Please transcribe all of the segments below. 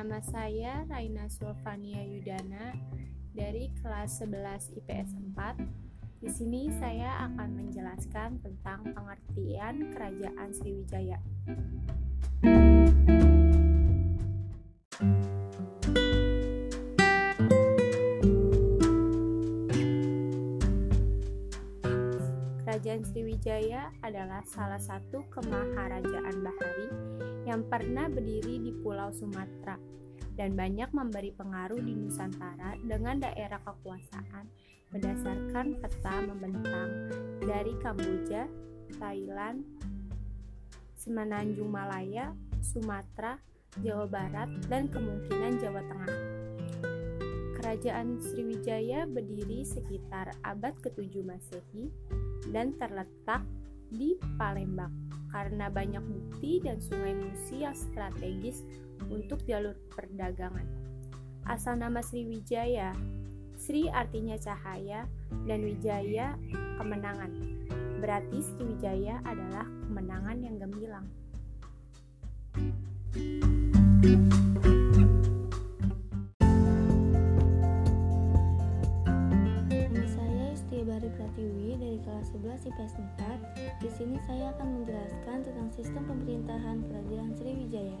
Nama saya Raina Sulfania Yudana dari kelas 11 IPS 4. Di sini saya akan menjelaskan tentang pengertian Kerajaan Sriwijaya. Kerajaan Sriwijaya adalah salah satu kemaharajaan bahari yang pernah berdiri di Pulau Sumatera dan banyak memberi pengaruh di Nusantara dengan daerah kekuasaan berdasarkan peta membentang dari Kamboja, Thailand, Semenanjung Malaya, Sumatera, Jawa Barat, dan kemungkinan Jawa Tengah. Kerajaan Sriwijaya berdiri sekitar abad ke-7 Masehi dan terletak di Palembang karena banyak bukti dan sungai Musi yang strategis untuk jalur perdagangan. Asal nama Sriwijaya, Sri artinya cahaya dan Wijaya kemenangan. Berarti Sriwijaya adalah kemenangan yang gemilang. Pratiwi saya akan menjelaskan tentang sistem pemerintahan Kerajaan Sriwijaya.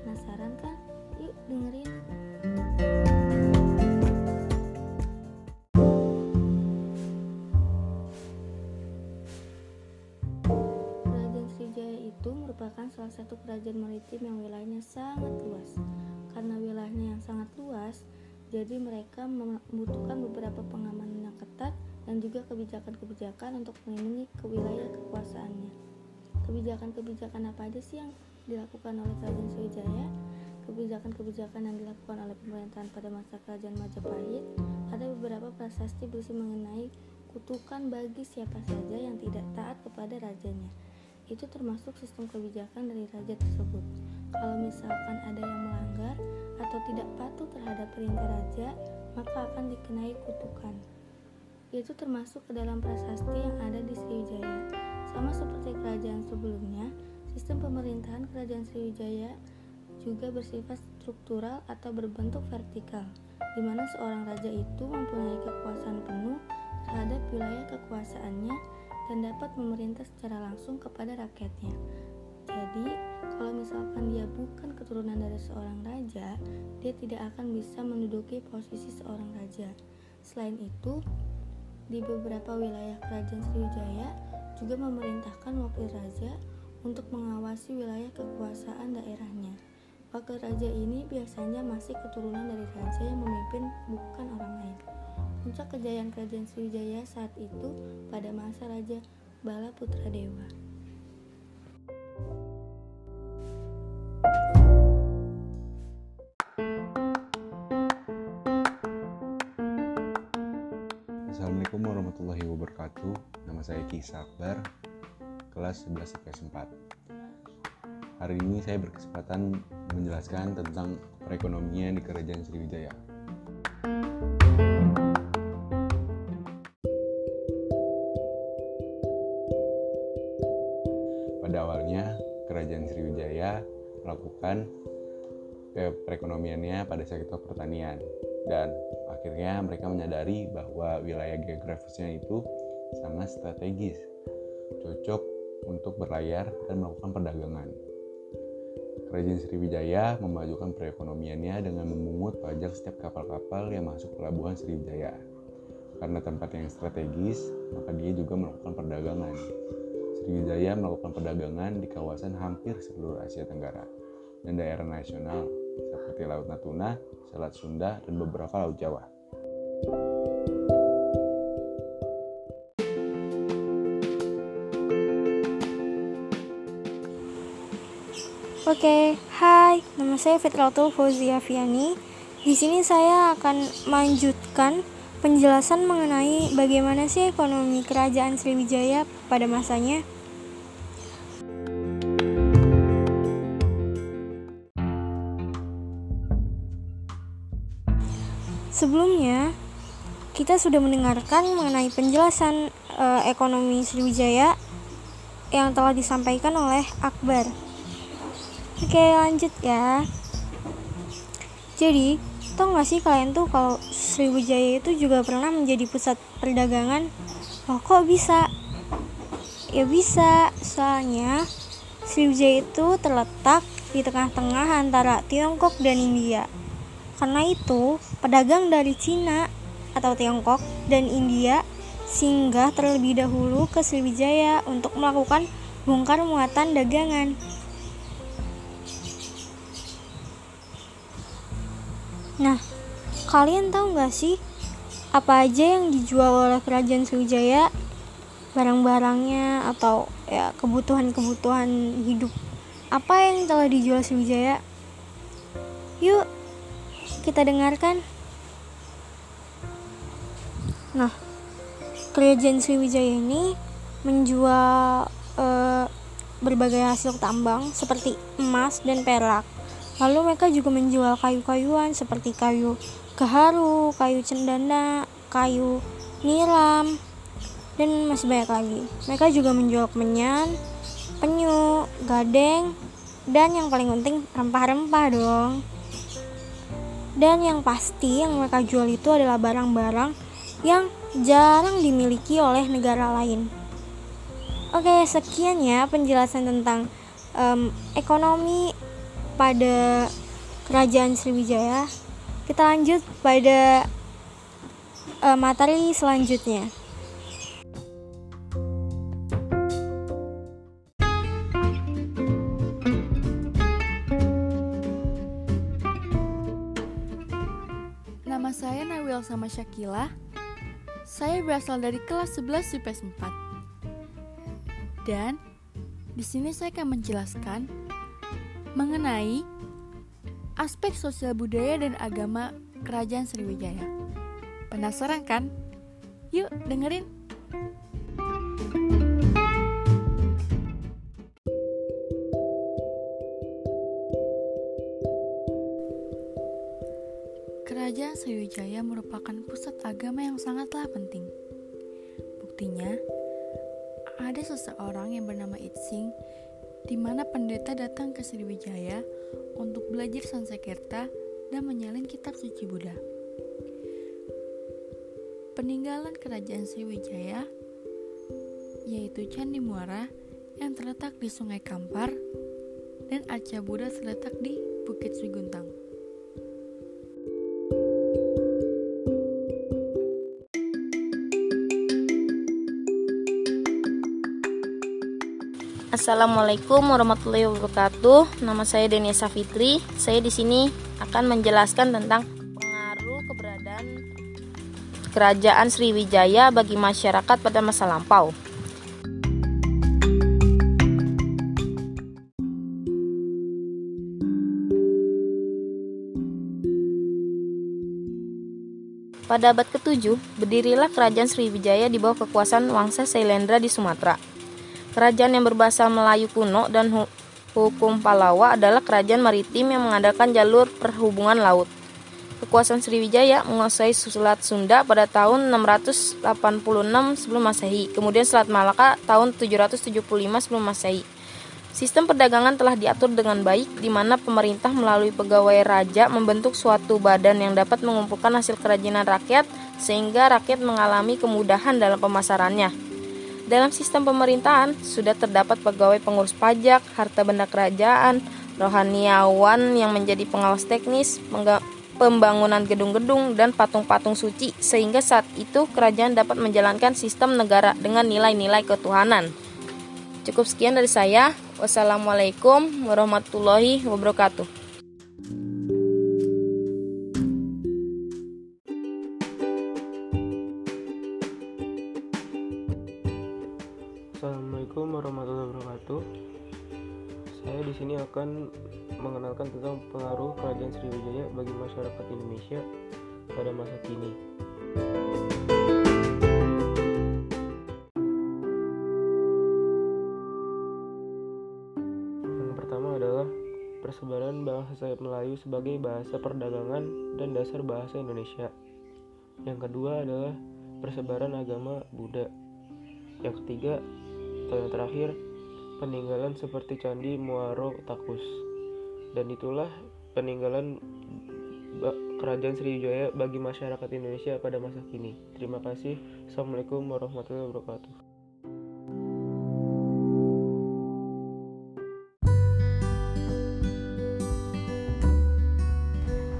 Penasaran kan? Yuk dengerin. Kerajaan Sriwijaya itu merupakan salah satu kerajaan maritim yang wilayahnya sangat luas. Karena wilayahnya yang sangat luas, jadi mereka membutuhkan beberapa pengamanan yang ketat dan juga kebijakan-kebijakan untuk melindungi ke wilayah kekuasaannya. Kebijakan-kebijakan apa aja sih yang dilakukan oleh Kerajaan Sriwijaya? Kebijakan-kebijakan yang dilakukan oleh pemerintahan pada masa Kerajaan Majapahit ada beberapa prasasti berisi mengenai kutukan bagi siapa saja yang tidak taat kepada rajanya. Itu termasuk sistem kebijakan dari raja tersebut. Kalau misalkan ada yang melanggar atau tidak patuh terhadap perintah raja, maka akan dikenai kutukan yaitu termasuk ke dalam prasasti yang ada di Sriwijaya. Sama seperti kerajaan sebelumnya, sistem pemerintahan kerajaan Sriwijaya juga bersifat struktural atau berbentuk vertikal, di mana seorang raja itu mempunyai kekuasaan penuh terhadap wilayah kekuasaannya dan dapat memerintah secara langsung kepada rakyatnya. Jadi, kalau misalkan dia bukan keturunan dari seorang raja, dia tidak akan bisa menduduki posisi seorang raja. Selain itu, di beberapa wilayah kerajaan Sriwijaya juga memerintahkan wakil raja untuk mengawasi wilayah kekuasaan daerahnya. Wakil raja ini biasanya masih keturunan dari raja yang memimpin bukan orang lain. Puncak kejayaan kerajaan Sriwijaya saat itu pada masa Raja Bala Putra Dewa. Warahmatullahi wabarakatuh. Nama saya Kisa Akbar Kelas 11 IPS 4 Hari ini saya berkesempatan menjelaskan tentang perekonomian di Kerajaan Sriwijaya. Pada awalnya Kerajaan Sriwijaya melakukan perekonomiannya pada sektor pertanian dan akhirnya mereka menyadari bahwa wilayah geografisnya itu sangat strategis, cocok untuk berlayar dan melakukan perdagangan. Kerajaan Sriwijaya memajukan perekonomiannya dengan memungut pajak setiap kapal-kapal yang masuk pelabuhan Sriwijaya. Karena tempat yang strategis, maka dia juga melakukan perdagangan. Sriwijaya melakukan perdagangan di kawasan hampir seluruh Asia Tenggara dan daerah nasional seperti Laut Natuna, Selat Sunda, dan beberapa Laut Jawa. Oke, hai, nama saya Fitratul Fauzia Fiani. Di sini saya akan melanjutkan penjelasan mengenai bagaimana sih ekonomi kerajaan Sriwijaya pada masanya. Sebelumnya, kita sudah mendengarkan mengenai penjelasan e, ekonomi Sriwijaya yang telah disampaikan oleh Akbar. Oke, lanjut ya. Jadi, tau gak sih kalian tuh kalau Sriwijaya itu juga pernah menjadi pusat perdagangan? Oh, kok bisa? Ya bisa, soalnya Sriwijaya itu terletak di tengah-tengah antara Tiongkok dan India. Karena itu, pedagang dari Cina atau Tiongkok dan India singgah terlebih dahulu ke Sriwijaya untuk melakukan bongkar muatan dagangan. Nah, kalian tahu nggak sih apa aja yang dijual oleh kerajaan Sriwijaya? Barang-barangnya atau ya kebutuhan-kebutuhan hidup apa yang telah dijual Sriwijaya? Yuk, kita dengarkan. Nah, kerajaan Sriwijaya ini menjual eh, berbagai hasil tambang seperti emas dan perak Lalu mereka juga menjual kayu-kayuan seperti kayu gaharu, kayu cendana, kayu nilam, dan masih banyak lagi. Mereka juga menjual kemenyan, penyu, gadeng, dan yang paling penting rempah-rempah dong. Dan yang pasti yang mereka jual itu adalah barang-barang yang jarang dimiliki oleh negara lain. Oke, sekian ya penjelasan tentang um, ekonomi pada kerajaan Sriwijaya kita lanjut pada uh, materi selanjutnya berasal dari kelas 11 IPS 4. Dan di sini saya akan menjelaskan mengenai aspek sosial budaya dan agama Kerajaan Sriwijaya. Penasaran kan? Yuk dengerin. Kerajaan Sriwijaya merupakan pusat agama yang sangatlah penting. Buktinya, ada seseorang yang bernama Itsing di mana pendeta datang ke Sriwijaya untuk belajar Sanskerta dan menyalin kitab suci Buddha. Peninggalan kerajaan Sriwijaya yaitu Candi Muara yang terletak di Sungai Kampar dan Arca Buddha terletak di Bukit Suguntang. Assalamualaikum warahmatullahi wabarakatuh. Nama saya Denisa Fitri. Saya di sini akan menjelaskan tentang pengaruh keberadaan Kerajaan Sriwijaya bagi masyarakat pada masa lampau. Pada abad ke-7, berdirilah Kerajaan Sriwijaya di bawah kekuasaan Wangsa Sailendra di Sumatera. Kerajaan yang berbahasa Melayu kuno dan hukum Palawa adalah kerajaan maritim yang mengandalkan jalur perhubungan laut. Kekuasaan Sriwijaya menguasai Selat Sunda pada tahun 686 sebelum Masehi, kemudian Selat Malaka tahun 775 sebelum Masehi. Sistem perdagangan telah diatur dengan baik, di mana pemerintah melalui pegawai raja membentuk suatu badan yang dapat mengumpulkan hasil kerajinan rakyat, sehingga rakyat mengalami kemudahan dalam pemasarannya. Dalam sistem pemerintahan sudah terdapat pegawai pengurus pajak, harta benda kerajaan, rohaniawan yang menjadi pengawas teknis, pembangunan gedung-gedung dan patung-patung suci sehingga saat itu kerajaan dapat menjalankan sistem negara dengan nilai-nilai ketuhanan. Cukup sekian dari saya. Wassalamualaikum warahmatullahi wabarakatuh. Masyarakat Indonesia pada masa kini. Yang pertama adalah persebaran bahasa Melayu sebagai bahasa perdagangan dan dasar bahasa Indonesia. Yang kedua adalah persebaran agama Buddha. Yang ketiga, yang terakhir, peninggalan seperti Candi Muaro Takus. Dan itulah peninggalan Kerajaan Sriwijaya bagi masyarakat Indonesia pada masa kini. Terima kasih. Assalamualaikum warahmatullahi wabarakatuh.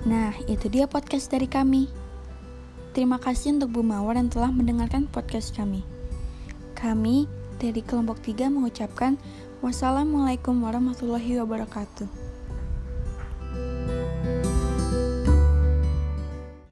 Nah, itu dia podcast dari kami. Terima kasih untuk Bu Mawar yang telah mendengarkan podcast kami. Kami dari kelompok 3 mengucapkan wassalamualaikum warahmatullahi wabarakatuh.